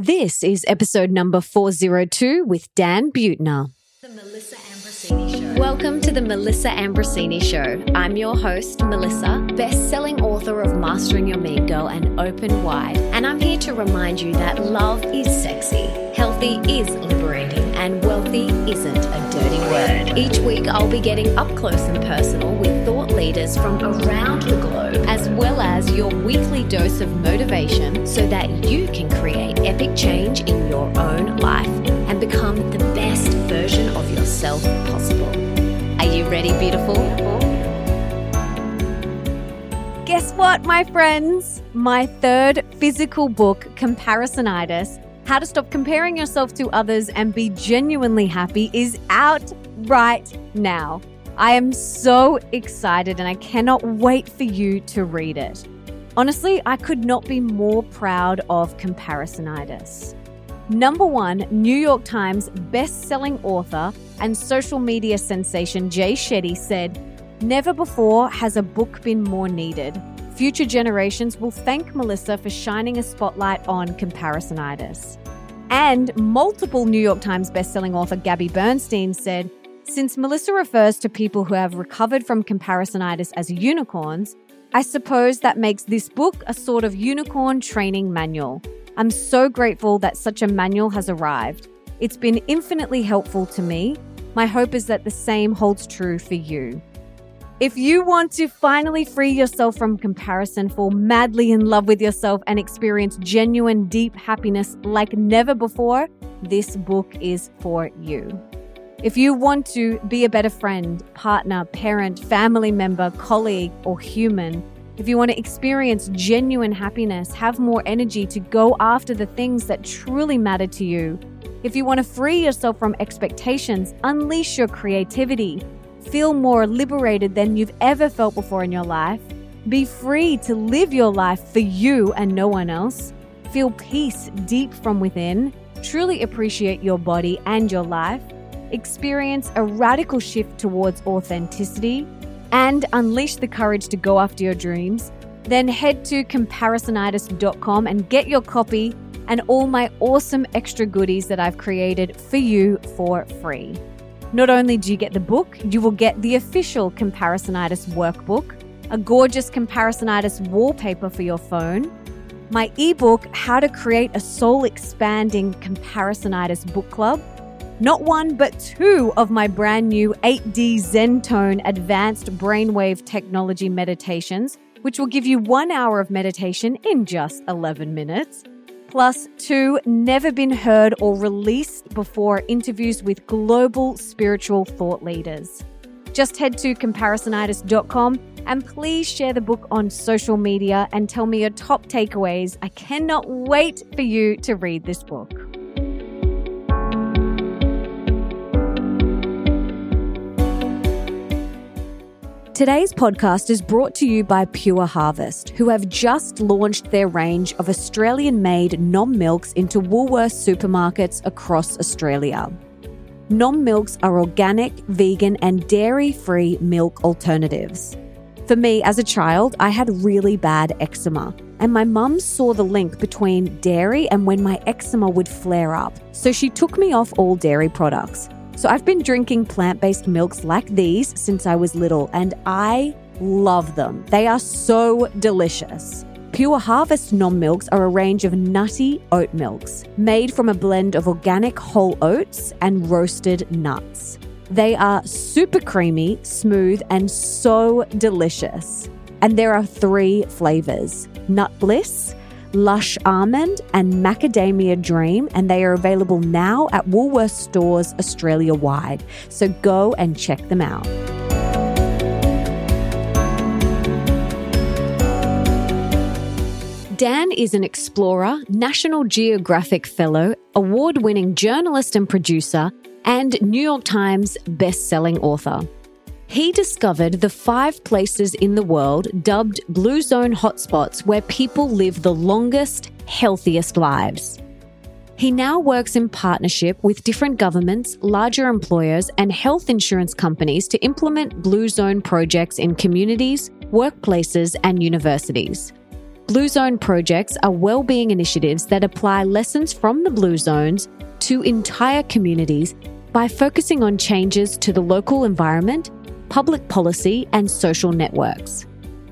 This is episode number 402 with Dan Buettner. The Melissa Ambrosini Show. Welcome to the Melissa Ambrosini Show. I'm your host, Melissa, best selling author of Mastering Your Mean Girl and Open Wide. And I'm here to remind you that love is sexy, healthy is liberating, and wealthy isn't a dirty word. Each week, I'll be getting up close and personal with leaders from around the globe, as well as your weekly dose of motivation so that you can create epic change in your own life and become the best version of yourself possible. Are you ready, beautiful? Guess what, my friends? My third physical book, Comparisonitis How to Stop Comparing Yourself to Others and Be Genuinely Happy, is out right now. I am so excited and I cannot wait for you to read it. Honestly, I could not be more proud of Comparisonitis. Number one, New York Times best-selling author and social media sensation Jay Shetty said, Never before has a book been more needed. Future generations will thank Melissa for shining a spotlight on comparisonitis. And multiple New York Times bestselling author Gabby Bernstein said, Since Melissa refers to people who have recovered from comparisonitis as unicorns, I suppose that makes this book a sort of unicorn training manual. I'm so grateful that such a manual has arrived. It's been infinitely helpful to me. My hope is that the same holds true for you. If you want to finally free yourself from comparison, fall madly in love with yourself, and experience genuine, deep happiness like never before, this book is for you. If you want to be a better friend, partner, parent, family member, colleague, or human, if you want to experience genuine happiness, have more energy to go after the things that truly matter to you, if you want to free yourself from expectations, unleash your creativity, feel more liberated than you've ever felt before in your life, be free to live your life for you and no one else, feel peace deep from within, truly appreciate your body and your life, experience a radical shift towards authenticity, and unleash the courage to go after your dreams, then head to comparisonitis.com and get your copy and all my awesome extra goodies that I've created for you for free. Not only do you get the book, you will get the official Comparisonitis workbook, a gorgeous Comparisonitis wallpaper for your phone, my ebook, How to Create a Soul Expanding Comparisonitis Book Club, not one, but two of my brand new 8D Zen Tone advanced brainwave technology meditations, which will give you one hour of meditation in just 11 minutes. Plus, two never been heard or released before interviews with global spiritual thought leaders. Just head to comparisonitis.com and please share the book on social media and tell me your top takeaways. I cannot wait for you to read this book. Today's podcast is brought to you by Pure Harvest, who have just launched their range of Australian made nom milks into Woolworths supermarkets across Australia. Nom milks are organic, vegan, and dairy free milk alternatives. For me, as a child, I had really bad eczema, and my mum saw the link between dairy and when my eczema would flare up, so she took me off all dairy products. So I've been drinking plant based milks like these since I was little, and I love them. They are so delicious. Pure Harvest Nom Milks are a range of nutty oat milks made from a blend of organic whole oats and roasted nuts. They are super creamy, smooth, and so delicious. And there are three flavors Nut Bliss, Lush Almond, and Macadamia Dream, and they are available now at Woolworths stores Australia wide. So go and check them out. Dan is an explorer, National Geographic Fellow, award winning journalist and producer, and New York Times best-selling author. He discovered the five places in the world dubbed Blue Zone hotspots where people live the longest, healthiest lives. He now works in partnership with different governments, larger employers, and health insurance companies to implement Blue Zone projects in communities, workplaces, and universities. Blue Zone projects are well-being initiatives that apply lessons from the Blue Zones to entire communities by focusing on changes to the local environment, public policy, and social networks.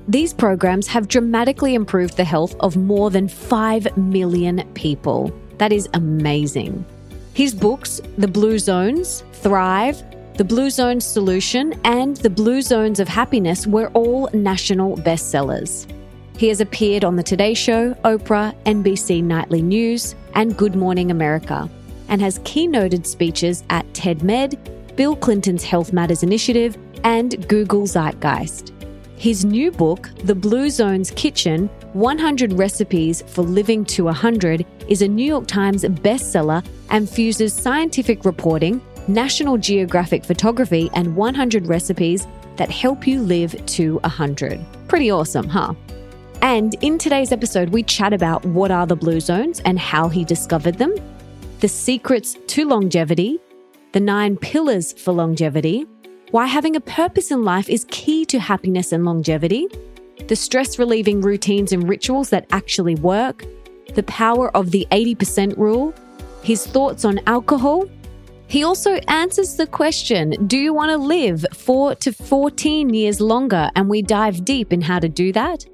These programs have dramatically improved the health of more than 5 million people. That is amazing. His books, The Blue Zones, Thrive, The Blue Zones Solution, and The Blue Zones of Happiness were all national bestsellers. He has appeared on The Today Show, Oprah, NBC Nightly News, and Good Morning America, and has keynoted speeches at TED Med, Bill Clinton's Health Matters Initiative, and Google Zeitgeist. His new book, The Blue Zone's Kitchen 100 Recipes for Living to 100, is a New York Times bestseller and fuses scientific reporting, National Geographic photography, and 100 recipes that help you live to 100. Pretty awesome, huh? And in today's episode, we chat about what are the Blue Zones and how he discovered them, the secrets to longevity, the nine pillars for longevity why having a purpose in life is key to happiness and longevity, the stress relieving routines and rituals that actually work, the power of the 80% rule, his thoughts on alcohol. He also answers the question Do you want to live 4 to 14 years longer? And we dive deep in how to do that.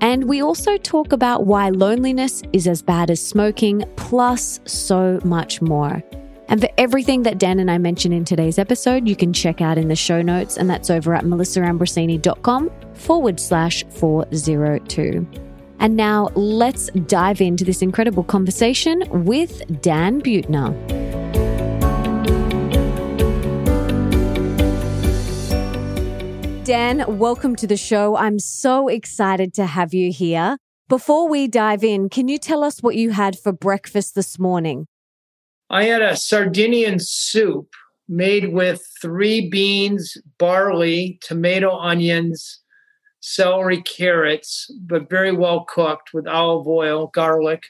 And we also talk about why loneliness is as bad as smoking, plus so much more. And for everything that Dan and I mention in today's episode, you can check out in the show notes, and that's over at melissaambrosini.com forward slash 402. And now let's dive into this incredible conversation with Dan Buettner. Dan, welcome to the show. I'm so excited to have you here. Before we dive in, can you tell us what you had for breakfast this morning? I had a Sardinian soup made with three beans, barley, tomato, onions, celery, carrots, but very well cooked with olive oil, garlic.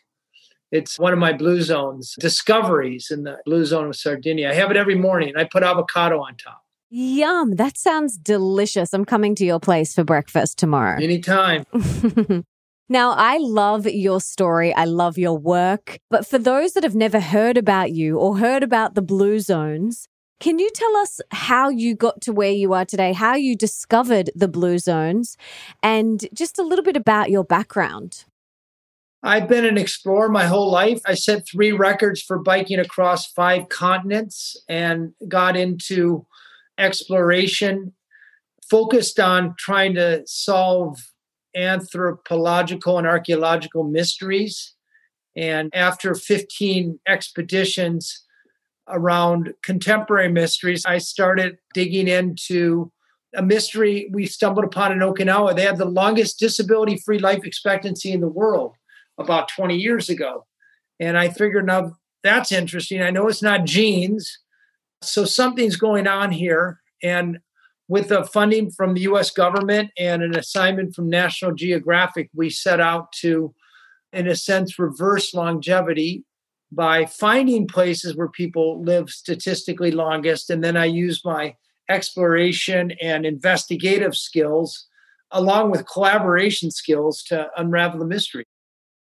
It's one of my blue zones discoveries in the blue zone of Sardinia. I have it every morning. I put avocado on top. Yum. That sounds delicious. I'm coming to your place for breakfast tomorrow. Anytime. Now, I love your story. I love your work. But for those that have never heard about you or heard about the Blue Zones, can you tell us how you got to where you are today, how you discovered the Blue Zones, and just a little bit about your background? I've been an explorer my whole life. I set three records for biking across five continents and got into exploration, focused on trying to solve anthropological and archaeological mysteries. And after 15 expeditions around contemporary mysteries, I started digging into a mystery we stumbled upon in Okinawa. They have the longest disability free life expectancy in the world about 20 years ago. And I figured, now that's interesting. I know it's not genes. So something's going on here. And with the funding from the US government and an assignment from National Geographic, we set out to, in a sense, reverse longevity by finding places where people live statistically longest. And then I use my exploration and investigative skills along with collaboration skills to unravel the mystery.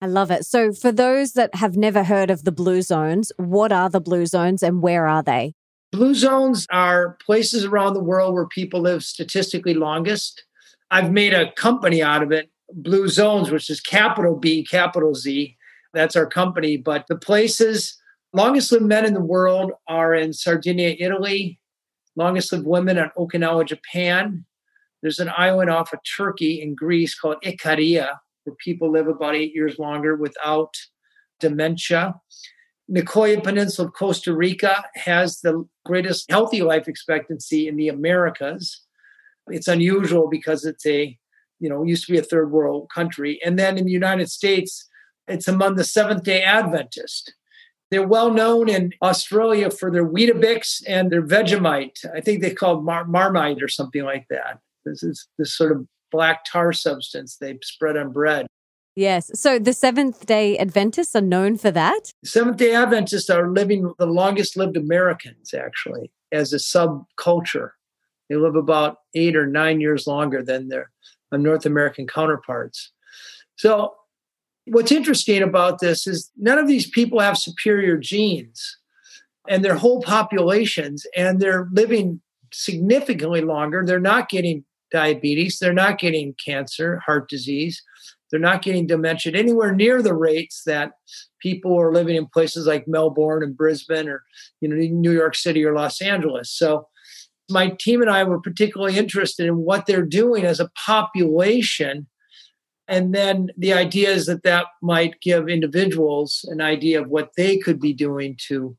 I love it. So, for those that have never heard of the Blue Zones, what are the Blue Zones and where are they? Blue zones are places around the world where people live statistically longest. I've made a company out of it, Blue Zones, which is capital B, capital Z. That's our company. But the places, longest lived men in the world are in Sardinia, Italy, longest lived women in Okinawa, Japan. There's an island off of Turkey in Greece called Ikaria, where people live about eight years longer without dementia. Nicoya Peninsula of Costa Rica has the greatest healthy life expectancy in the Americas. It's unusual because it's a, you know, used to be a third world country. And then in the United States, it's among the Seventh day Adventists. They're well known in Australia for their Weetabix and their Vegemite. I think they call Mar- Marmite or something like that. This is this sort of black tar substance they spread on bread. Yes. So the Seventh day Adventists are known for that? Seventh day Adventists are living the longest lived Americans, actually, as a subculture. They live about eight or nine years longer than their North American counterparts. So What's interesting about this is none of these people have superior genes and their whole populations, and they're living significantly longer. They're not getting diabetes, they're not getting cancer, heart disease, they're not getting dementia anywhere near the rates that people are living in places like Melbourne and Brisbane or you know New York City or Los Angeles. So my team and I were particularly interested in what they're doing as a population. And then the idea is that that might give individuals an idea of what they could be doing to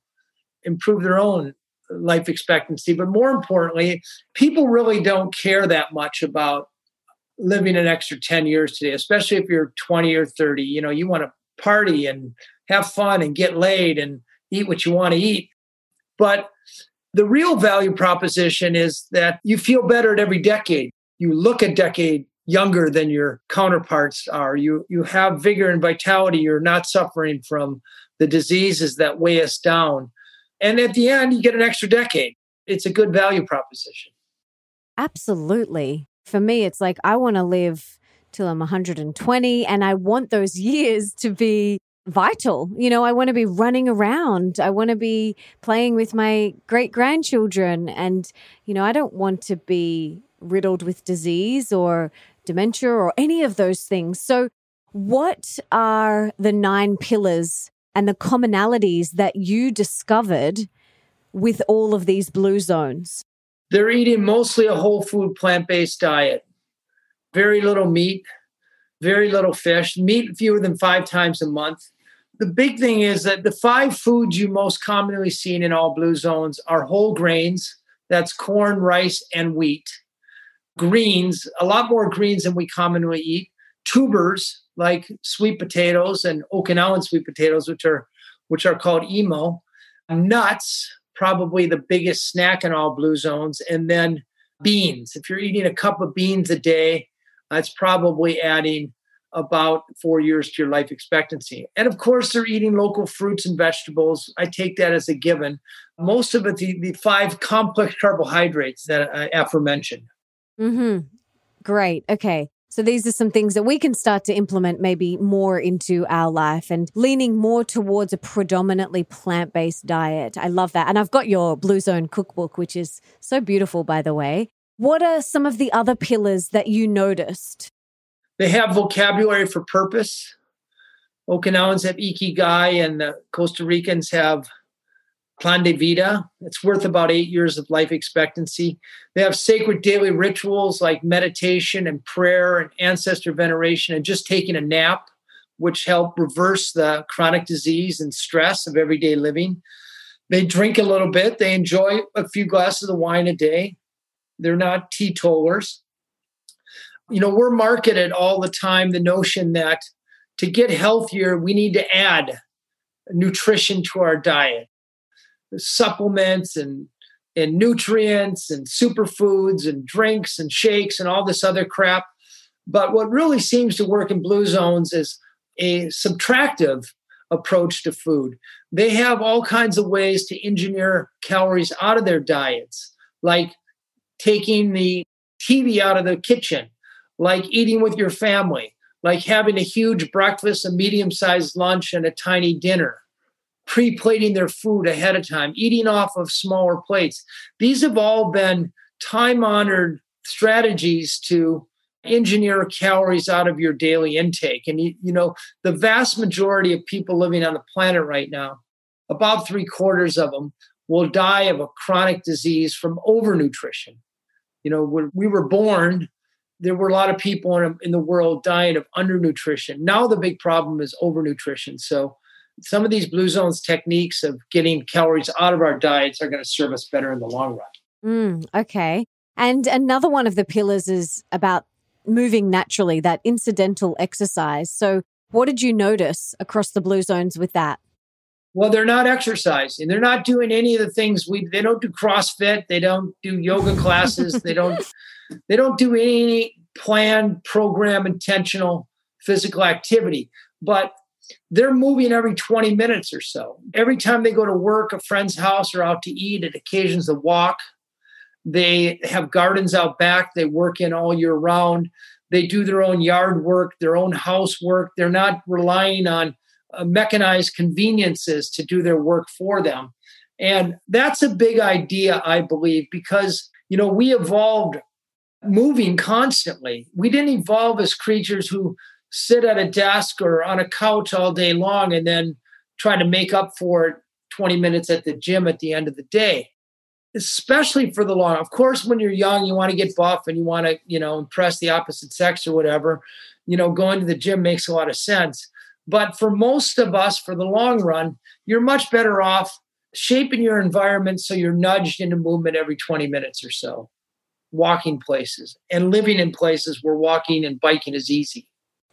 improve their own life expectancy. But more importantly, people really don't care that much about living an extra 10 years today, especially if you're 20 or 30. You know, you want to party and have fun and get laid and eat what you want to eat. But the real value proposition is that you feel better at every decade. You look a decade younger than your counterparts are. You you have vigor and vitality. You're not suffering from the diseases that weigh us down. And at the end, you get an extra decade. It's a good value proposition. Absolutely. For me, it's like I want to live till I'm 120 and I want those years to be vital. You know, I want to be running around. I want to be playing with my great grandchildren. And, you know, I don't want to be riddled with disease or dementia or any of those things. So, what are the nine pillars and the commonalities that you discovered with all of these blue zones? They're eating mostly a whole food plant based diet, very little meat, very little fish, meat fewer than five times a month. The big thing is that the five foods you most commonly seen in all blue zones are whole grains that's corn rice and wheat greens a lot more greens than we commonly eat tubers like sweet potatoes and okinawan sweet potatoes which are which are called imo nuts probably the biggest snack in all blue zones and then beans if you're eating a cup of beans a day that's probably adding about four years to your life expectancy. And of course, they're eating local fruits and vegetables. I take that as a given. Most of it, the, the five complex carbohydrates that I aforementioned. Mm-hmm. Great. Okay. So these are some things that we can start to implement maybe more into our life and leaning more towards a predominantly plant based diet. I love that. And I've got your Blue Zone cookbook, which is so beautiful, by the way. What are some of the other pillars that you noticed they have vocabulary for purpose. Okinawans have ikigai, and the Costa Ricans have plan de vida. It's worth about eight years of life expectancy. They have sacred daily rituals like meditation and prayer and ancestor veneration and just taking a nap, which help reverse the chronic disease and stress of everyday living. They drink a little bit. They enjoy a few glasses of wine a day. They're not teetotalers you know, we're marketed all the time the notion that to get healthier, we need to add nutrition to our diet, supplements and and nutrients and superfoods and drinks and shakes and all this other crap. But what really seems to work in blue zones is a subtractive approach to food. They have all kinds of ways to engineer calories out of their diets, like taking the TV out of the kitchen like eating with your family, like having a huge breakfast, a medium sized lunch, and a tiny dinner, pre plating their food ahead of time, eating off of smaller plates. These have all been time honored strategies to engineer calories out of your daily intake. And, you, you know, the vast majority of people living on the planet right now, about three quarters of them, will die of a chronic disease from overnutrition. You know, when we were born, there were a lot of people in, in the world dying of undernutrition. Now the big problem is overnutrition. So some of these blue zones techniques of getting calories out of our diets are going to serve us better in the long run. Mm, okay. And another one of the pillars is about moving naturally, that incidental exercise. So, what did you notice across the blue zones with that? Well, they're not exercising. They're not doing any of the things we. They don't do CrossFit. They don't do yoga classes. they don't. They don't do any planned, program, intentional physical activity. But they're moving every 20 minutes or so. Every time they go to work, a friend's house, or out to eat, it occasions a walk. They have gardens out back. They work in all year round. They do their own yard work, their own housework. They're not relying on uh, mechanized conveniences to do their work for them. And that's a big idea, I believe, because, you know, we evolved moving constantly. We didn't evolve as creatures who sit at a desk or on a couch all day long and then try to make up for it 20 minutes at the gym at the end of the day. Especially for the long of course when you're young you want to get buff and you want to you know impress the opposite sex or whatever you know going to the gym makes a lot of sense. But for most of us for the long run you're much better off shaping your environment so you're nudged into movement every 20 minutes or so. Walking places and living in places where walking and biking is easy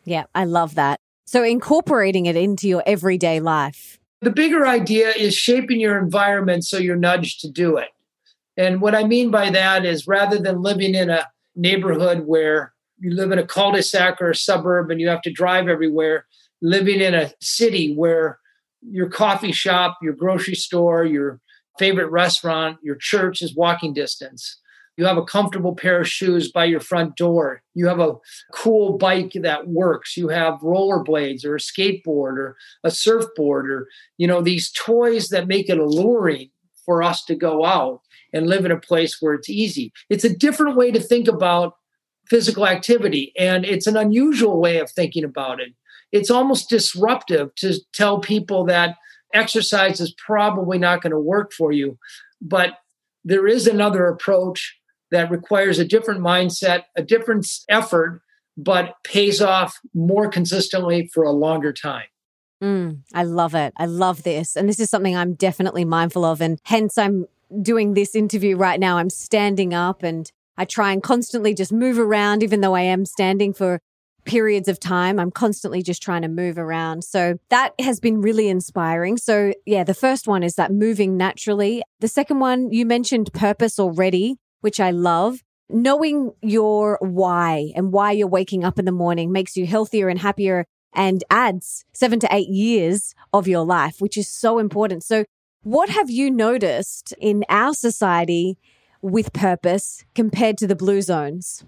yeah i love that. So incorporating it into your everyday life. The bigger idea is shaping your environment so you're nudged to do it. And what I mean by that is rather than living in a neighborhood where you live in a cul-de-sac or a suburb and you have to drive everywhere, living in a city where your coffee shop, your grocery store, your favorite restaurant, your church is walking distance. You have a comfortable pair of shoes by your front door. You have a cool bike that works. You have rollerblades or a skateboard or a surfboard or, you know, these toys that make it alluring for us to go out and live in a place where it's easy. It's a different way to think about physical activity, and it's an unusual way of thinking about it. It's almost disruptive to tell people that exercise is probably not going to work for you. But there is another approach that requires a different mindset, a different effort, but pays off more consistently for a longer time. Mm, I love it. I love this. And this is something I'm definitely mindful of. And hence, I'm doing this interview right now, I'm standing up and I try and constantly just move around, even though I am standing for periods of time. I'm constantly just trying to move around. So that has been really inspiring. So, yeah, the first one is that moving naturally. The second one, you mentioned purpose already, which I love. Knowing your why and why you're waking up in the morning makes you healthier and happier and adds seven to eight years of your life, which is so important. So, what have you noticed in our society with purpose compared to the blue zones?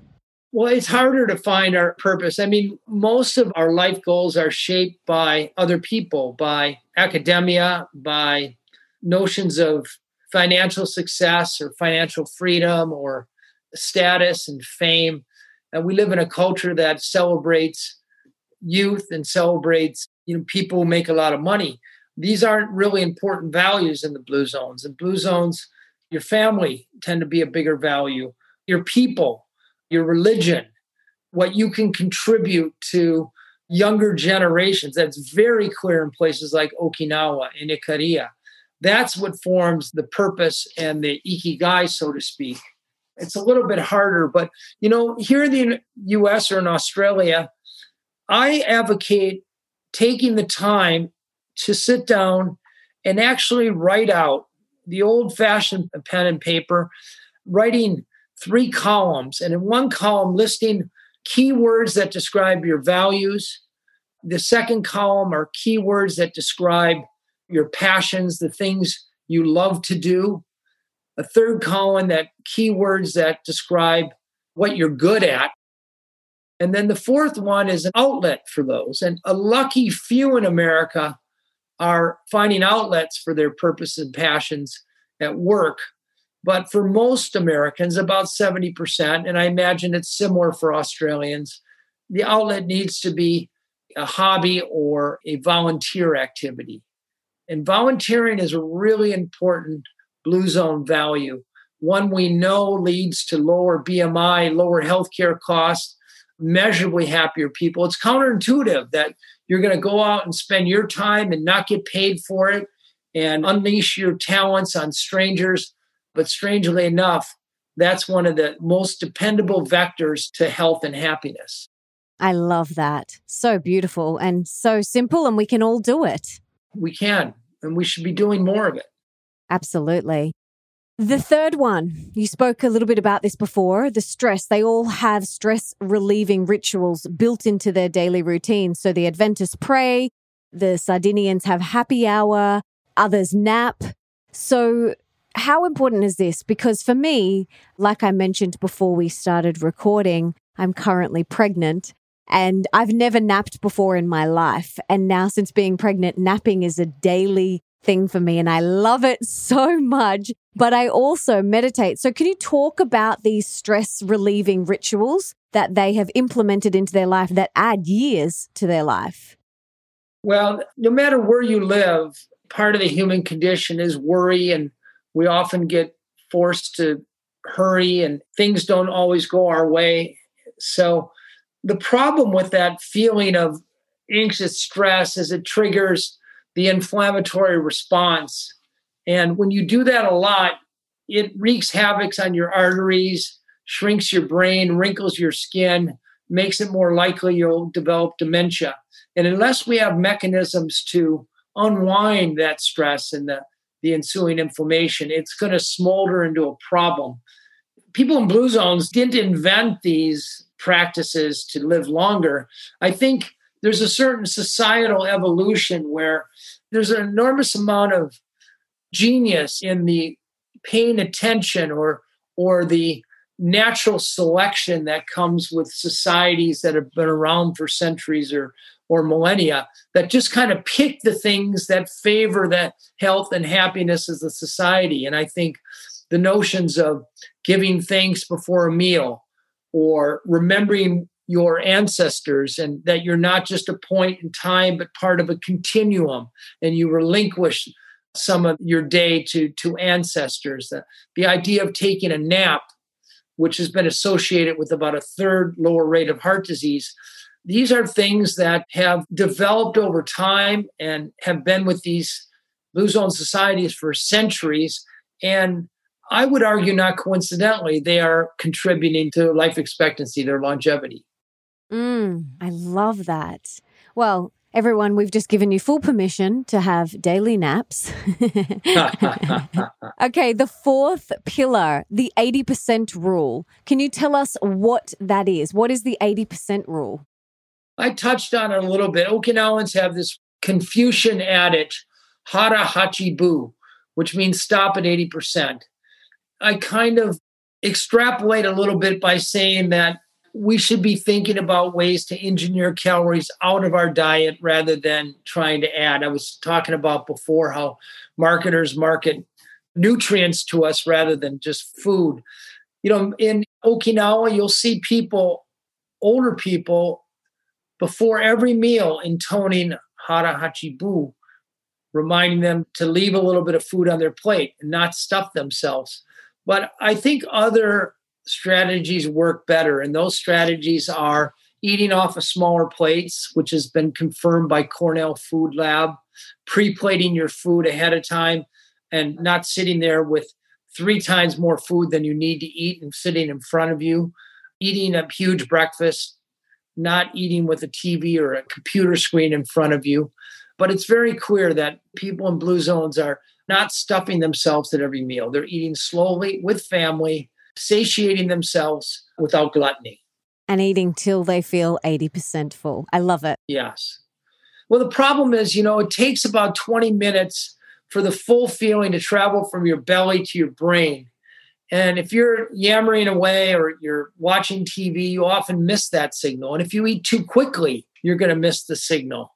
Well, it's harder to find our purpose. I mean, most of our life goals are shaped by other people, by academia, by notions of financial success or financial freedom or status and fame. And we live in a culture that celebrates youth and celebrates you know people make a lot of money these aren't really important values in the blue zones. In blue zones, your family tend to be a bigger value, your people, your religion, what you can contribute to younger generations. That's very clear in places like Okinawa and Ikaria. That's what forms the purpose and the ikigai, so to speak. It's a little bit harder, but you know, here in the US or in Australia, I advocate taking the time to sit down and actually write out the old fashioned pen and paper, writing three columns, and in one column, listing keywords that describe your values. The second column are keywords that describe your passions, the things you love to do. A third column that keywords that describe what you're good at. And then the fourth one is an outlet for those. And a lucky few in America are finding outlets for their purpose and passions at work. But for most Americans, about 70%, and I imagine it's similar for Australians, the outlet needs to be a hobby or a volunteer activity. And volunteering is a really important blue zone value. One we know leads to lower BMI, lower healthcare costs, measurably happier people. It's counterintuitive that you're going to go out and spend your time and not get paid for it and unleash your talents on strangers. But strangely enough, that's one of the most dependable vectors to health and happiness. I love that. So beautiful and so simple, and we can all do it. We can, and we should be doing more of it. Absolutely. The third one, you spoke a little bit about this before the stress. They all have stress relieving rituals built into their daily routine. So the Adventists pray, the Sardinians have happy hour, others nap. So, how important is this? Because for me, like I mentioned before we started recording, I'm currently pregnant. And I've never napped before in my life. And now, since being pregnant, napping is a daily thing for me and I love it so much. But I also meditate. So, can you talk about these stress relieving rituals that they have implemented into their life that add years to their life? Well, no matter where you live, part of the human condition is worry, and we often get forced to hurry, and things don't always go our way. So, the problem with that feeling of anxious stress is it triggers the inflammatory response. And when you do that a lot, it wreaks havoc on your arteries, shrinks your brain, wrinkles your skin, makes it more likely you'll develop dementia. And unless we have mechanisms to unwind that stress and the, the ensuing inflammation, it's going to smolder into a problem. People in blue zones didn't invent these practices to live longer. I think there's a certain societal evolution where there's an enormous amount of genius in the paying attention or or the natural selection that comes with societies that have been around for centuries or or millennia that just kind of pick the things that favor that health and happiness as a society and i think the notions of giving thanks before a meal or remembering your ancestors and that you're not just a point in time but part of a continuum and you relinquish some of your day to to ancestors. The, the idea of taking a nap which has been associated with about a third lower rate of heart disease these are things that have developed over time and have been with these blue zone societies for centuries and I would argue, not coincidentally, they are contributing to life expectancy, their longevity. Mm, I love that. Well, everyone, we've just given you full permission to have daily naps. okay, the fourth pillar, the 80% rule. Can you tell us what that is? What is the 80% rule? I touched on it a little bit. Okinawans have this Confucian adage, hara hachi bu, which means stop at 80%. I kind of extrapolate a little bit by saying that we should be thinking about ways to engineer calories out of our diet rather than trying to add. I was talking about before how marketers market nutrients to us rather than just food. You know, in Okinawa, you'll see people, older people, before every meal intoning hara hachibu, reminding them to leave a little bit of food on their plate and not stuff themselves. But I think other strategies work better. And those strategies are eating off of smaller plates, which has been confirmed by Cornell Food Lab, pre plating your food ahead of time and not sitting there with three times more food than you need to eat and sitting in front of you, eating a huge breakfast, not eating with a TV or a computer screen in front of you. But it's very clear that people in blue zones are not stuffing themselves at every meal. They're eating slowly with family, satiating themselves without gluttony. And eating till they feel 80% full. I love it. Yes. Well, the problem is, you know, it takes about 20 minutes for the full feeling to travel from your belly to your brain. And if you're yammering away or you're watching TV, you often miss that signal. And if you eat too quickly, you're going to miss the signal.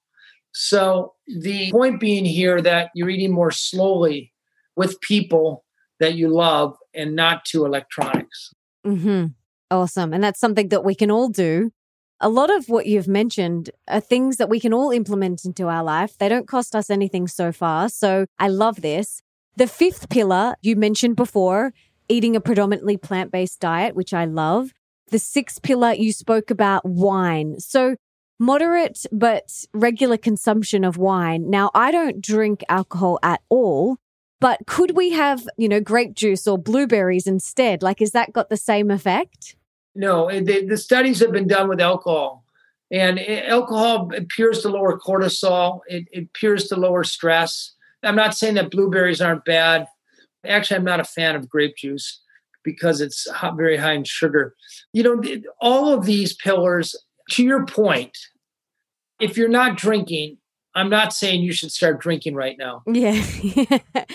So the point being here that you're eating more slowly with people that you love and not to electronics. Mm-hmm. Awesome. And that's something that we can all do. A lot of what you've mentioned are things that we can all implement into our life. They don't cost us anything so far. So I love this. The fifth pillar you mentioned before, eating a predominantly plant based diet, which I love. The sixth pillar you spoke about wine. So moderate but regular consumption of wine. Now, I don't drink alcohol at all, but could we have, you know, grape juice or blueberries instead? Like, has that got the same effect? No, the, the studies have been done with alcohol, and eh, alcohol appears to lower cortisol, it, it appears to lower stress. I'm not saying that blueberries aren't bad. Actually, I'm not a fan of grape juice because it's very high in sugar. You know, all of these pillars, to your point, if you're not drinking, I'm not saying you should start drinking right now. Yeah.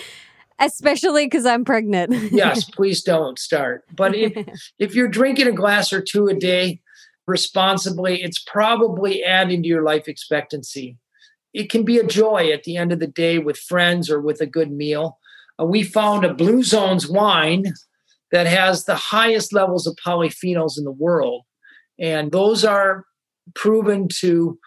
Especially because I'm pregnant. yes, please don't start. But if if you're drinking a glass or two a day, responsibly, it's probably adding to your life expectancy. It can be a joy at the end of the day with friends or with a good meal. Uh, we found a Blue Zones wine that has the highest levels of polyphenols in the world. And those are proven to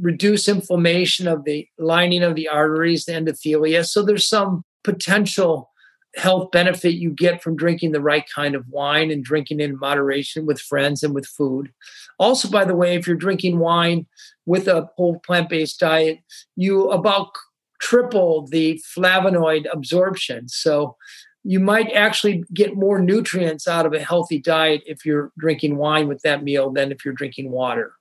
reduce inflammation of the lining of the arteries, the endothelia. So there's some potential health benefit you get from drinking the right kind of wine and drinking in moderation with friends and with food. Also, by the way, if you're drinking wine with a whole plant based diet, you about triple the flavonoid absorption. So you might actually get more nutrients out of a healthy diet if you're drinking wine with that meal than if you're drinking water.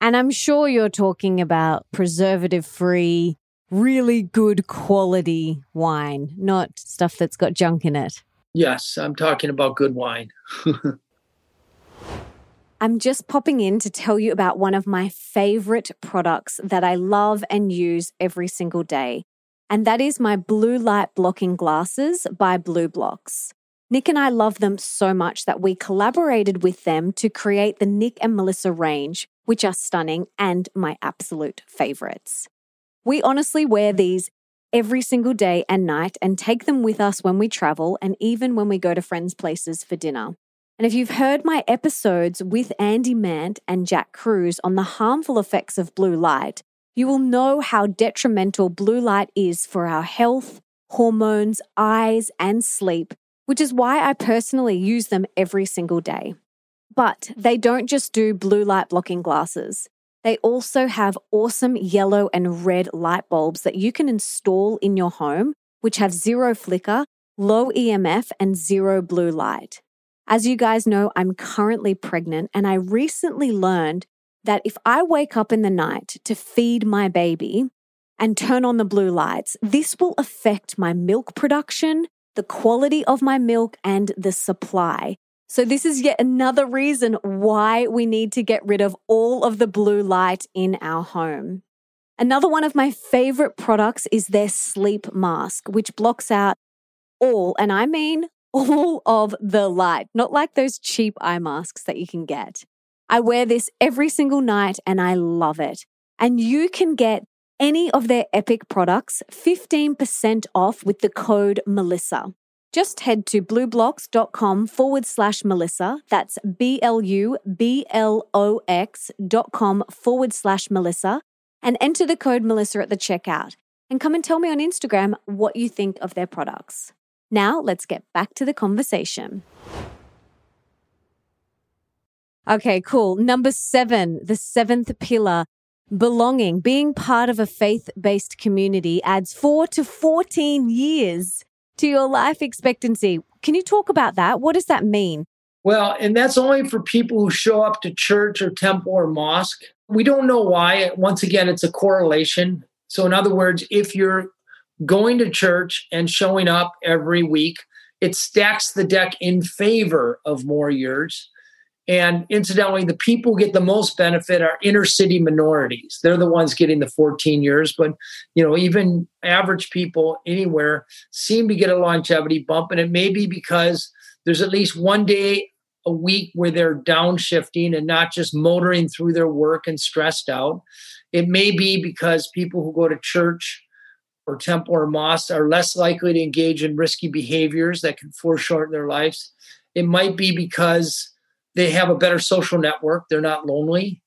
And I'm sure you're talking about preservative free, really good quality wine, not stuff that's got junk in it. Yes, I'm talking about good wine. I'm just popping in to tell you about one of my favorite products that I love and use every single day. And that is my blue light blocking glasses by BLUblox. Nick and I love them so much that we collaborated with them to create the Nick and Melissa range, which are stunning and my absolute favorites. We honestly wear these every single day and night and take them with us when we travel and even when we go to friends' places for dinner. And if you've heard my episodes with Andy Mant and Jack Kruse on the harmful effects of blue light, you will know how detrimental blue light is for our health, hormones, eyes, and sleep, which is why I personally use them every single day. But they don't just do blue light blocking glasses. They also have awesome yellow and red light bulbs that you can install in your home, which have zero flicker, low EMF, and zero blue light. As you guys know, I'm currently pregnant, and I recently learned that if I wake up in the night to feed my baby and turn on the blue lights, this will affect my milk production, the quality of my milk, and the supply. So, this is yet another reason why we need to get rid of all of the blue light in our home. Another one of my favorite products is their sleep mask, which blocks out all, and I mean all of the light, not like those cheap eye masks that you can get. I wear this every single night and I love it. And you can get any of their Epic products 15% off with the code Melissa. Just head to blublox.com forward slash Melissa. That's B L U B L O X dot com forward slash Melissa and enter the code Melissa at the checkout. And come and tell me on Instagram what you think of their products. Now, let's get back to the conversation. Okay, cool. Number seven, the seventh pillar belonging. Being part of a faith based community adds four to 14 years to your life expectancy. Can you talk about that? What does that mean? Well, and that's only for people who show up to church or temple or mosque. We don't know why. Once again, it's a correlation. So, in other words, if you're going to church and showing up every week, it stacks the deck in favor of more years. And incidentally, the people who get the most benefit are inner city minorities. They're the ones getting the 14 years. But you know, even average people anywhere seem to get a longevity bump. And it may be because there's at least one day a week where they're downshifting and not just motoring through their work and stressed out. It may be because people who go to church or temple or mosque are less likely to engage in risky behaviors that can foreshorten their lives. It might be because they have a better social network. They're not lonely.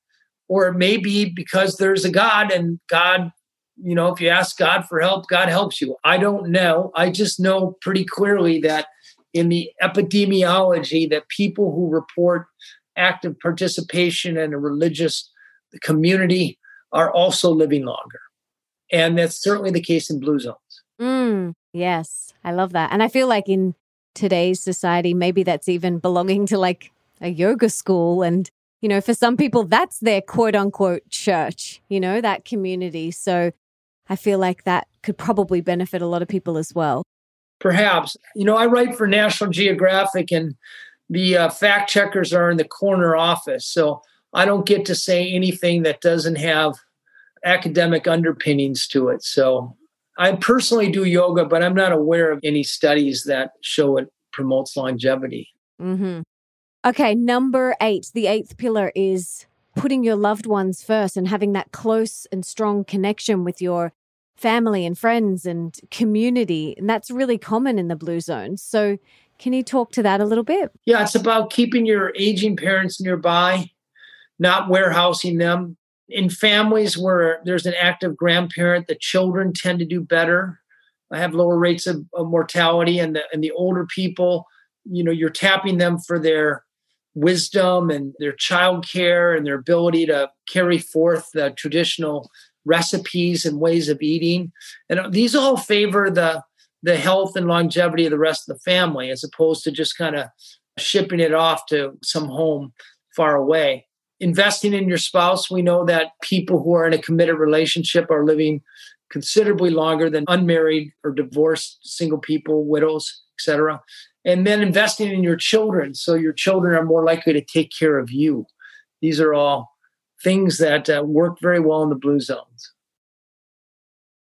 Or it may be because there's a God and God, you know, if you ask God for help, God helps you. I don't know. I just know pretty clearly that in the epidemiology that people who report active participation in a religious community are also living longer. And that's certainly the case in blue zones. Mm, yes, I love that. And I feel like in today's society, maybe that's even belonging to like a yoga school. And, you know, for some people, that's their quote unquote church, you know, that community. So I feel like that could probably benefit a lot of people as well. Perhaps. You know, I write for National Geographic and the uh, fact checkers are in the corner office. So I don't get to say anything that doesn't have academic underpinnings to it. So I personally do yoga, but I'm not aware of any studies that show it promotes longevity. Mm-hmm. Okay, number eight, the eighth pillar is putting your loved ones first and having that close and strong connection with your family and friends and community. And that's really common in the blue zone. So, can you talk to that a little bit? Yeah, it's about keeping your aging parents nearby, not warehousing them. In families where there's an active grandparent, the children tend to do better. I have lower rates of, of mortality, and the and the older people, you know, you're tapping them for their wisdom and their child care and their ability to carry forth the traditional recipes and ways of eating. And these all favor the the health and longevity of the rest of the family as opposed to just kind of shipping it off to some home far away. Investing in your spouse, we know that people who are in a committed relationship are living considerably longer than unmarried or divorced single people, widows, etc. And then investing in your children so your children are more likely to take care of you. These are all things that uh, work very well in the blue zones.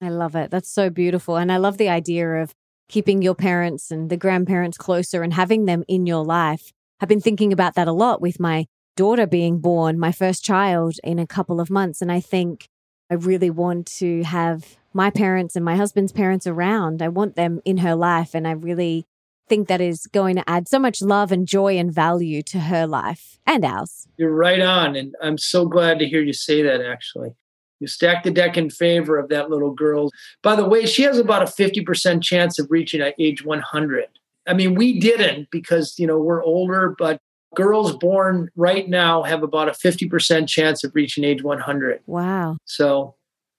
I love it. That's so beautiful. And I love the idea of keeping your parents and the grandparents closer and having them in your life. I've been thinking about that a lot with my daughter being born, my first child in a couple of months. And I think I really want to have my parents and my husband's parents around. I want them in her life. And I really think that is going to add so much love and joy and value to her life and ours. You're right on. And I'm so glad to hear you say that, actually. You stack the deck in favor of that little girl. By the way, she has about a 50% chance of reaching age 100. I mean, we didn't because, you know, we're older, but girls born right now have about a 50% chance of reaching age 100. Wow. So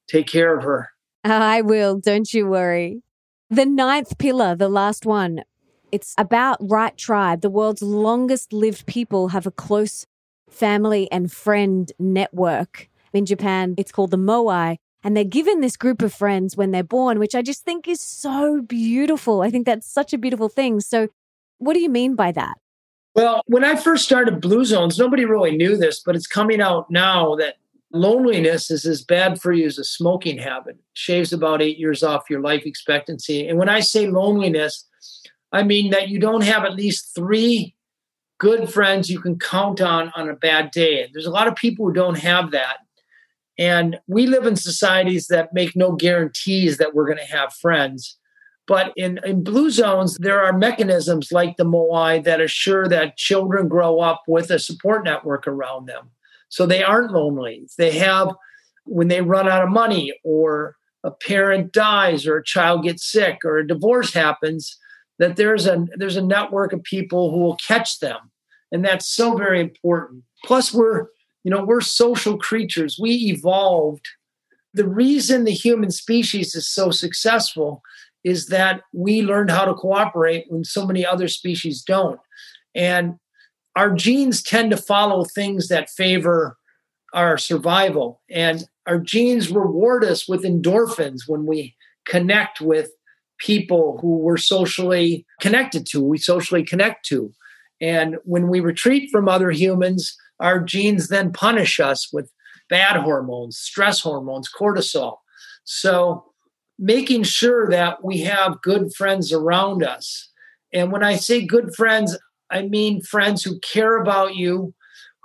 take care of her. I will. Don't you worry. The ninth pillar, the last one, it's about right tribe. The world's longest lived people have a close family and friend network. In Japan, it's called the Moai. And they're given this group of friends when they're born, which I just think is so beautiful. I think that's such a beautiful thing. So, what do you mean by that? Well, when I first started Blue Zones, nobody really knew this, but it's coming out now that loneliness is as bad for you as a smoking habit. It shaves about eight years off your life expectancy. And when I say loneliness, I mean that you don't have at least three good friends you can count on on a bad day. There's a lot of people who don't have that. And we live in societies that make no guarantees that we're going to have friends. But in, in blue zones, there are mechanisms like the Moai that assure that children grow up with a support network around them. So they aren't lonely. They have, when they run out of money or a parent dies or a child gets sick or a divorce happens, that there's a there's a network of people who will catch them. And that's so very important. Plus we're you know we're social creatures. We evolved. The reason the human species is so successful is that we learned how to cooperate when so many other species don't. And our genes tend to follow things that favor our survival. And our genes reward us with endorphins when we connect with people who we're socially connected to, we socially connect to. And when we retreat from other humans, our genes then punish us with bad hormones, stress hormones, cortisol. So, making sure that we have good friends around us. And when I say good friends, I mean friends who care about you,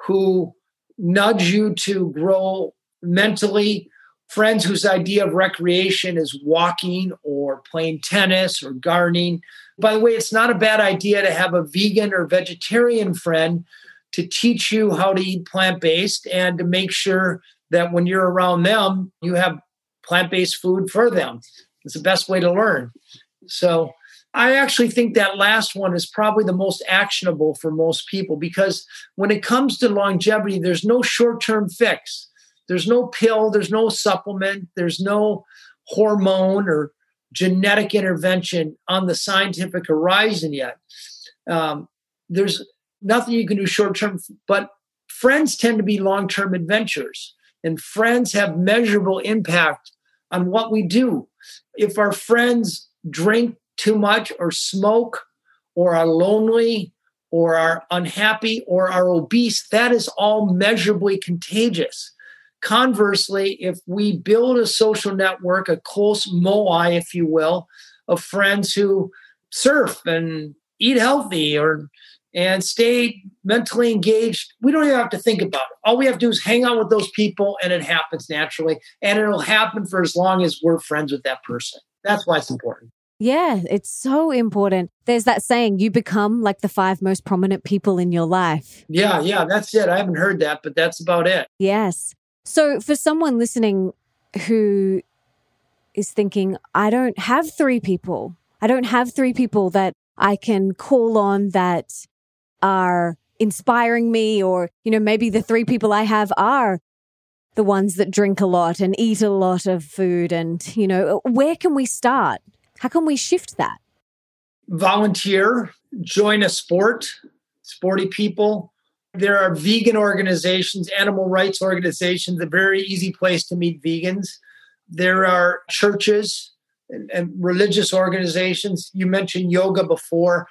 who nudge you to grow mentally, friends whose idea of recreation is walking or playing tennis or gardening. By the way, it's not a bad idea to have a vegan or vegetarian friend to teach you how to eat plant based and to make sure that when you're around them, you have plant based food for them. It's the best way to learn. So, I actually think that last one is probably the most actionable for most people because when it comes to longevity, there's no short term fix there's no pill, there's no supplement, there's no hormone or genetic intervention on the scientific horizon yet. Um, there's nothing you can do short term, but friends tend to be long term adventures, and friends have measurable impact on what we do. If our friends drink too much or smoke or are lonely or are unhappy or are obese, that is all measurably contagious. Conversely, if we build a social network, a close moai, if you will, of friends who surf and eat healthy or and stay mentally engaged. We don't even have to think about it. All we have to do is hang out with those people and it happens naturally. And it'll happen for as long as we're friends with that person. That's why it's important. Yeah, it's so important. There's that saying, you become like the five most prominent people in your life. Yeah, yeah, that's it. I haven't heard that, but that's about it. Yes. So for someone listening who is thinking, I don't have three people, I don't have three people that I can call on that are inspiring me, or, you know, maybe the three people I have are the ones that drink a lot and eat a lot of food. And, you know, where can we start? How can we shift that? Volunteer, join a sport, sporty people. There are vegan organizations, animal rights organizations, a very easy place to meet vegans. There are churches and, and religious organizations. You mentioned yoga before.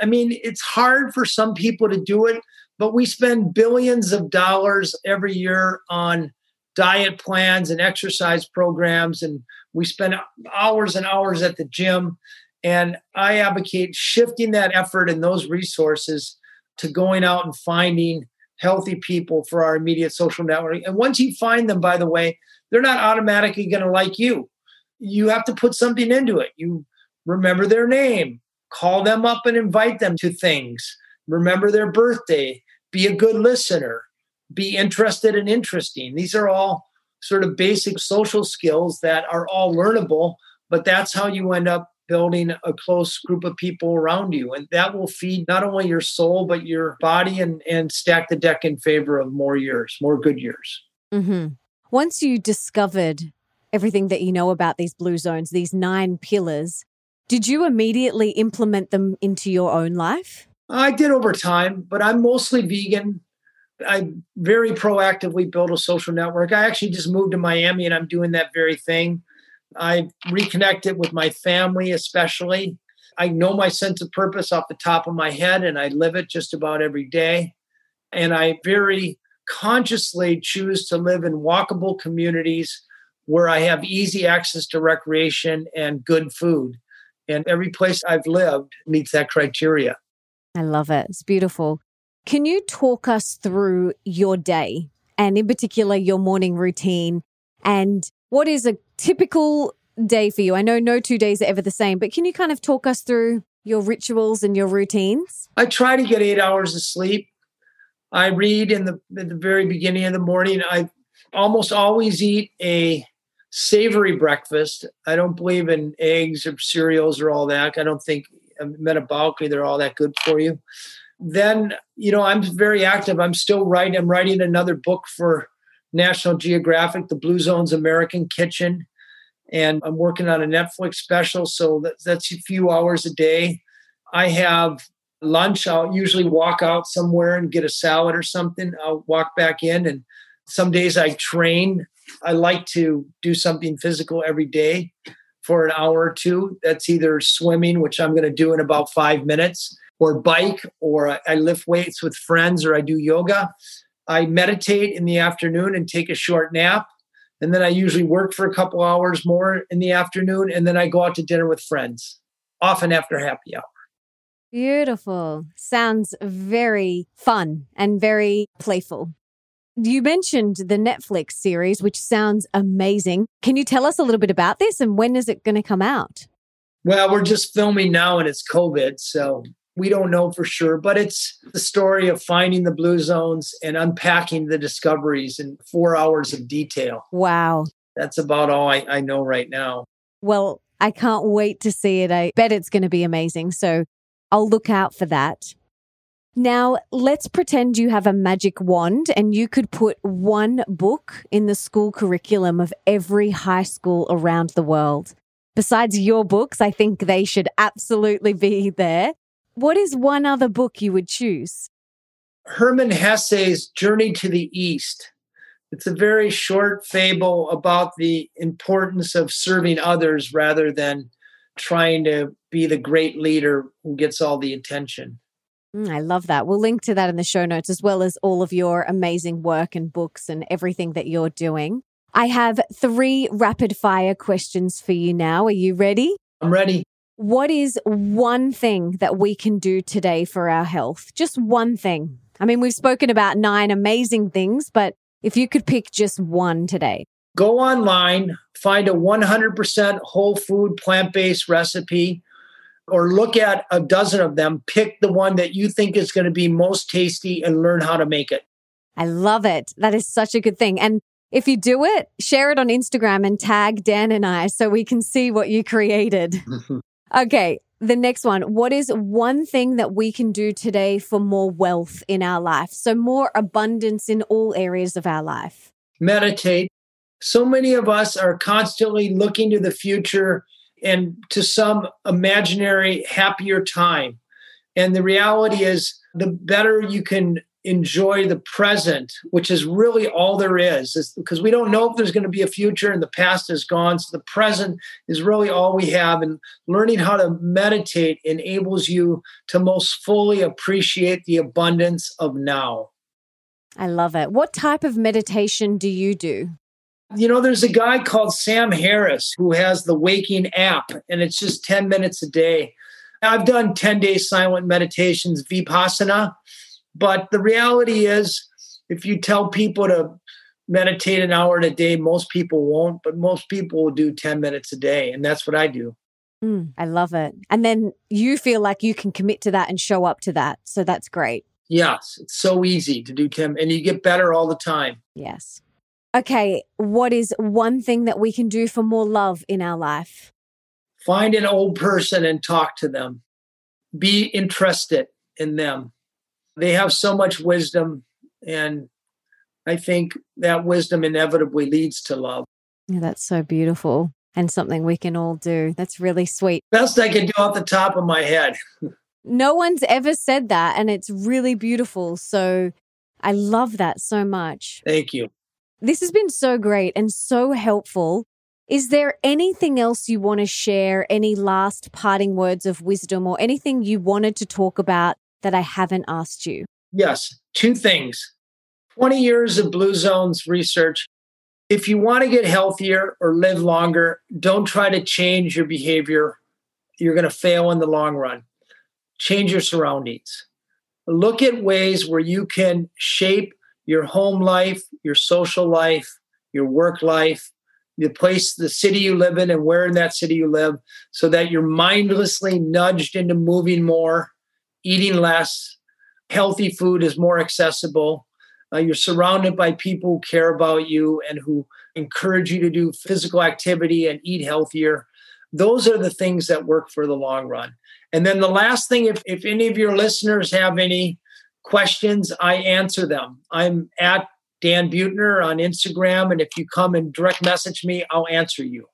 I mean, it's hard for some people to do it, but we spend billions of dollars every year on diet plans and exercise programs, and we spend hours and hours at the gym. And I advocate shifting that effort and those resources to going out and finding healthy people for our immediate social network. And once you find them, by the way, they're not automatically going to like you. You have to put something into it. You remember their name, call them up and invite them to things, remember their birthday, be a good listener, be interested and interesting. These are all sort of basic social skills that are all learnable, but that's how you end up building a close group of people around you. And that will feed not only your soul, but your body and, and stack the deck in favor of more years, more good years. Mm-hmm. Once you discovered everything that you know about these blue zones, these nine pillars, did you immediately implement them into your own life? I did over time, but I'm mostly vegan. I very proactively built a social network. I actually just moved to Miami and I'm doing that very thing. I reconnected with my family, especially. I know my sense of purpose off the top of my head and I live it just about every day. And I very consciously choose to live in walkable communities where I have easy access to recreation and good food. And every place I've lived meets that criteria. I love it. It's beautiful. Can you talk us through your day and, in particular, your morning routine and what is a typical day for you? I know no two days are ever the same, but can you kind of talk us through your rituals and your routines? I try to get eight hours of sleep. I read in the at the very beginning of the morning. I almost always eat a savory breakfast. I don't believe in eggs or cereals or all that. I don't think um, metabolically they're all that good for you. Then, you know, I'm very active. I'm still writing. I'm writing another book for National Geographic, The Blue Zones American Kitchen. And I'm working on a Netflix special. So that's, that's a few hours a day. I have lunch. I'll usually walk out somewhere and get a salad or something. I'll walk back in. And some days I train. I like to do something physical every day for an hour or two. That's either swimming, which I'm going to do in about five minutes, or bike, or I lift weights with friends, or I do yoga. I meditate in the afternoon and take a short nap. And then I usually work for a couple hours more in the afternoon. And then I go out to dinner with friends, often after happy hour. Beautiful. Sounds very fun and very playful. You mentioned the Netflix series, which sounds amazing. Can you tell us a little bit about this and when is it going to come out? Well, we're just filming now and it's COVID. So we don't know for sure, but it's the story of finding the blue zones and unpacking the discoveries in four hours of detail. Wow. That's about all I, I know right now. Well, I can't wait to see it. I bet it's going to be amazing. So I'll look out for that. Now, let's pretend you have a magic wand and you could put one book in the school curriculum of every high school around the world. Besides your books, I think they should absolutely be there. What is one other book you would choose? Hermann Hesse's Journey to the East. It's a very short fable about the importance of serving others rather than trying to be the great leader who gets all the attention. Mm, I love that. We'll link to that in the show notes as well as all of your amazing work and books and everything that you're doing. I have three rapid fire questions for you now. Are you ready? I'm ready. What is one thing that we can do today for our health? Just one thing. I mean, we've spoken about nine amazing things, but if you could pick just one today. Go online, find a 100% whole food plant based recipe, or look at a dozen of them. Pick the one that you think is going to be most tasty and learn how to make it. I love it. That is such a good thing. And if you do it, share it on Instagram and tag Dan and I so we can see what you created. okay. The next one. What is one thing that we can do today for more wealth in our life? So, more abundance in all areas of our life. Meditate. So many of us are constantly looking to the future and to some imaginary happier time. And the reality is, the better you can enjoy the present, which is really all there is, is because we don't know if there's going to be a future and the past is gone. So the present is really all we have. And learning how to meditate enables you to most fully appreciate the abundance of now. I love it. What type of meditation do you do? You know, there's a guy called Sam Harris who has the Waking app, and it's just 10 minutes a day. I've done 10 day silent meditations, Vipassana, but the reality is, if you tell people to meditate an hour a day, most people won't, but most people will do 10 minutes a day. And that's what I do. Mm, I love it. And then you feel like you can commit to that and show up to that. So that's great. Yes, it's so easy to do 10 and you get better all the time. Yes. Okay, what is one thing that we can do for more love in our life? Find an old person and talk to them. Be interested in them they have so much wisdom and i think that wisdom inevitably leads to love. Yeah that's so beautiful and something we can all do. That's really sweet. Best i can do off the top of my head. No one's ever said that and it's really beautiful. So i love that so much. Thank you. This has been so great and so helpful. Is there anything else you want to share? Any last parting words of wisdom or anything you wanted to talk about that I haven't asked you? Yes, two things. 20 years of Blue Zones research. If you want to get healthier or live longer, don't try to change your behavior. You're going to fail in the long run. Change your surroundings. Look at ways where you can shape your home life, your social life, your work life, the place, the city you live in, and where in that city you live, so that you're mindlessly nudged into moving more eating less, healthy food is more accessible. Uh, you're surrounded by people who care about you and who encourage you to do physical activity and eat healthier. Those are the things that work for the long run. And then the last thing, if, if any of your listeners have any questions, I answer them. I'm at Dan Buettner on Instagram. And if you come and direct message me, I'll answer you.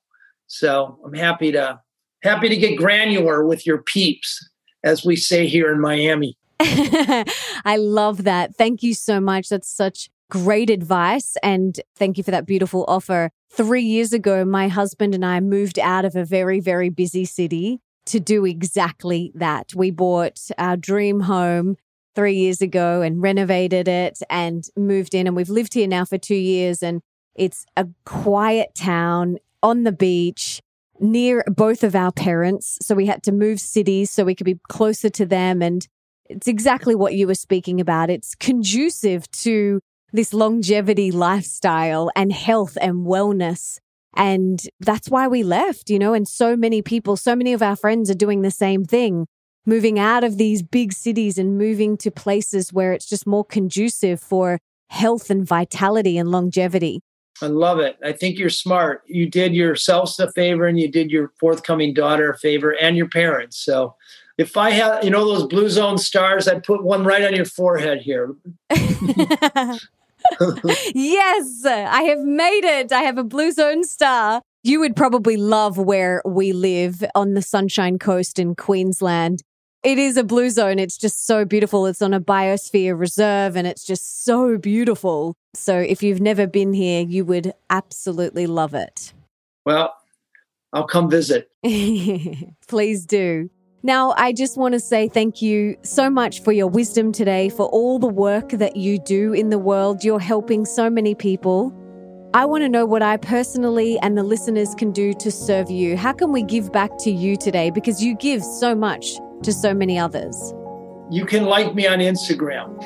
So I'm happy to happy to get granular with your peeps as we say here in Miami. I love that. Thank you so much. That's such great advice. And thank you for that beautiful offer. Three years ago, my husband and I moved out of a very, very busy city to do exactly that. We bought our dream home three years ago and renovated it and moved in. And we've lived here now for two years. And it's a quiet town on the beach near both of our parents. So we had to move cities so we could be closer to them. And it's exactly what you were speaking about. It's conducive to this longevity lifestyle and health and wellness. And that's why we left, you know, and so many people, so many of our friends are doing the same thing, moving out of these big cities and moving to places where it's just more conducive for health and vitality and longevity. I love it. I think you're smart. You did yourselves a favor and you did your forthcoming daughter a favor and your parents. So if I had, you know, those blue zone stars, I'd put one right on your forehead here. yes, I have made it. I have a blue zone star. You would probably love where we live on the Sunshine Coast in Queensland. It is a blue zone. It's just so beautiful. It's on a biosphere reserve and it's just so beautiful. So if you've never been here, you would absolutely love it. Well, I'll come visit. Please do. Now, I just want to say thank you so much for your wisdom today, for all the work that you do in the world. You're helping so many people. I want to know what I personally and the listeners can do to serve you. How can we give back to you today? Because you give so much to so many others. You can like me on Instagram.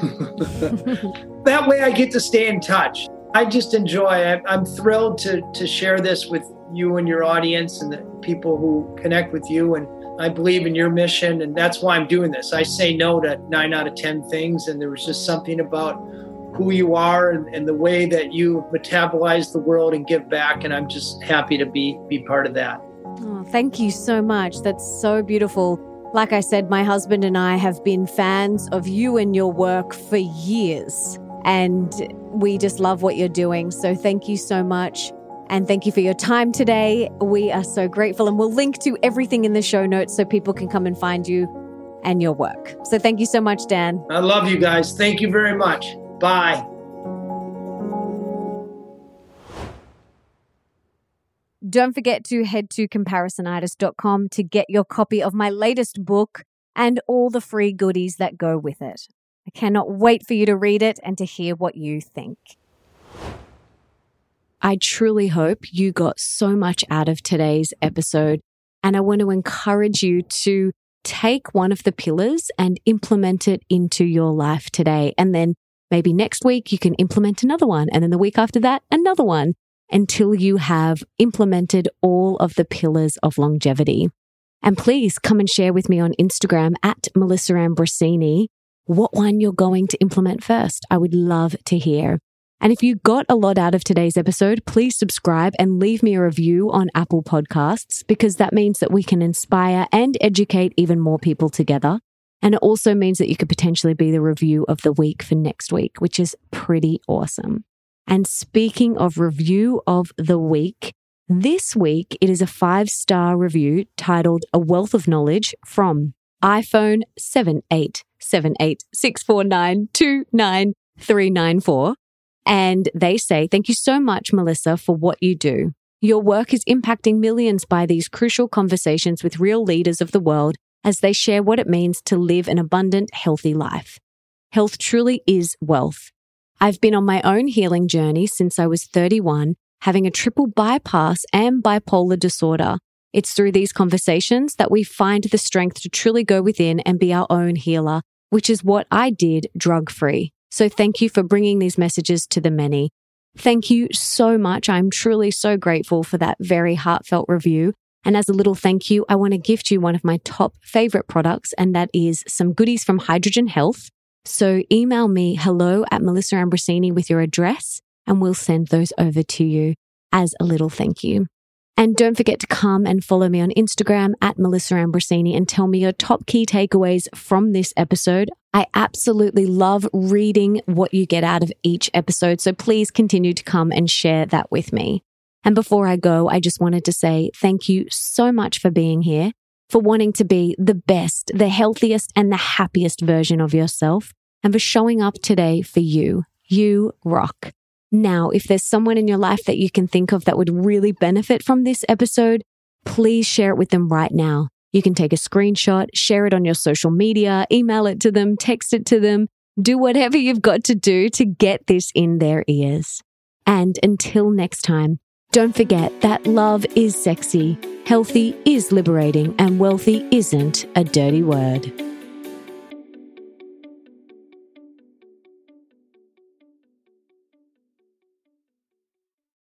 that way I get to stay in touch. I just enjoy it. I'm thrilled to, to share this with you and your audience and the people who connect with you. And I believe in your mission. And that's why I'm doing this. I say no to nine out of 10 things. And there was just something about who you are and, and, the way that you metabolize the world and give back. And I'm just happy to be be part of that. Oh, thank you so much. That's so beautiful. Like I said, my husband and I have been fans of you and your work for years. And we just love what you're doing. So thank you so much. And thank you for your time today. We are so grateful. And we'll link to everything in the show notes so people can come and find you and your work. So thank you so much, Dan. I love you guys. Thank you very much. Bye. Don't forget to head to comparisonitis.com to get your copy of my latest book and all the free goodies that go with it. I cannot wait for you to read it and to hear what you think. I truly hope you got so much out of today's episode, and I want to encourage you to take one of the pillars and implement it into your life today. And then Maybe next week you can implement another one. And then the week after that, another one until you have implemented all of the pillars of longevity. And please come and share with me on Instagram at Melissa Ambrosini what one you're going to implement first. I would love to hear. And if you got a lot out of today's episode, please subscribe and leave me a review on Apple Podcasts because that means that we can inspire and educate even more people together. And it also means that you could potentially be the review of the week for next week, which is pretty awesome. And speaking of review of the week, this week it is a five star review titled A Wealth of Knowledge from iPhone 78786492994. And they say, Thank you so much, Melissa, for what you do. Your work is impacting millions by these crucial conversations with real leaders of the world as they share what it means to live an abundant, healthy life. Health truly is wealth. I've been on my own healing journey since I was 31, having a triple bypass and bipolar disorder. It's through these conversations that we find the strength to truly go within and be our own healer, which is what I did drug free. So thank you for bringing these messages to the many. Thank you so much. I'm truly so grateful for that very heartfelt review. And as a little thank you, I want to gift you one of my top favorite products, and that is some goodies from Hydrogen Health. So email me hello at Melissa Ambrosini with your address, and we'll send those over to you as a little thank you. And don't forget to come and follow me on Instagram at Melissa Ambrosini and tell me your top key takeaways from this episode. I absolutely love reading what you get out of each episode. So please continue to come and share that with me. And before I go, I just wanted to say thank you so much for being here, for wanting to be the best, the healthiest, and the happiest version of yourself, and for showing up today for you. You rock. Now, if there's someone in your life that you can think of that would really benefit from this episode, please share it with them right now. You can take a screenshot, share it on your social media, email it to them, text it to them, do whatever you've got to do to get this in their ears. And until next time, don't forget that love is sexy, healthy is liberating, and wealthy isn't a dirty word.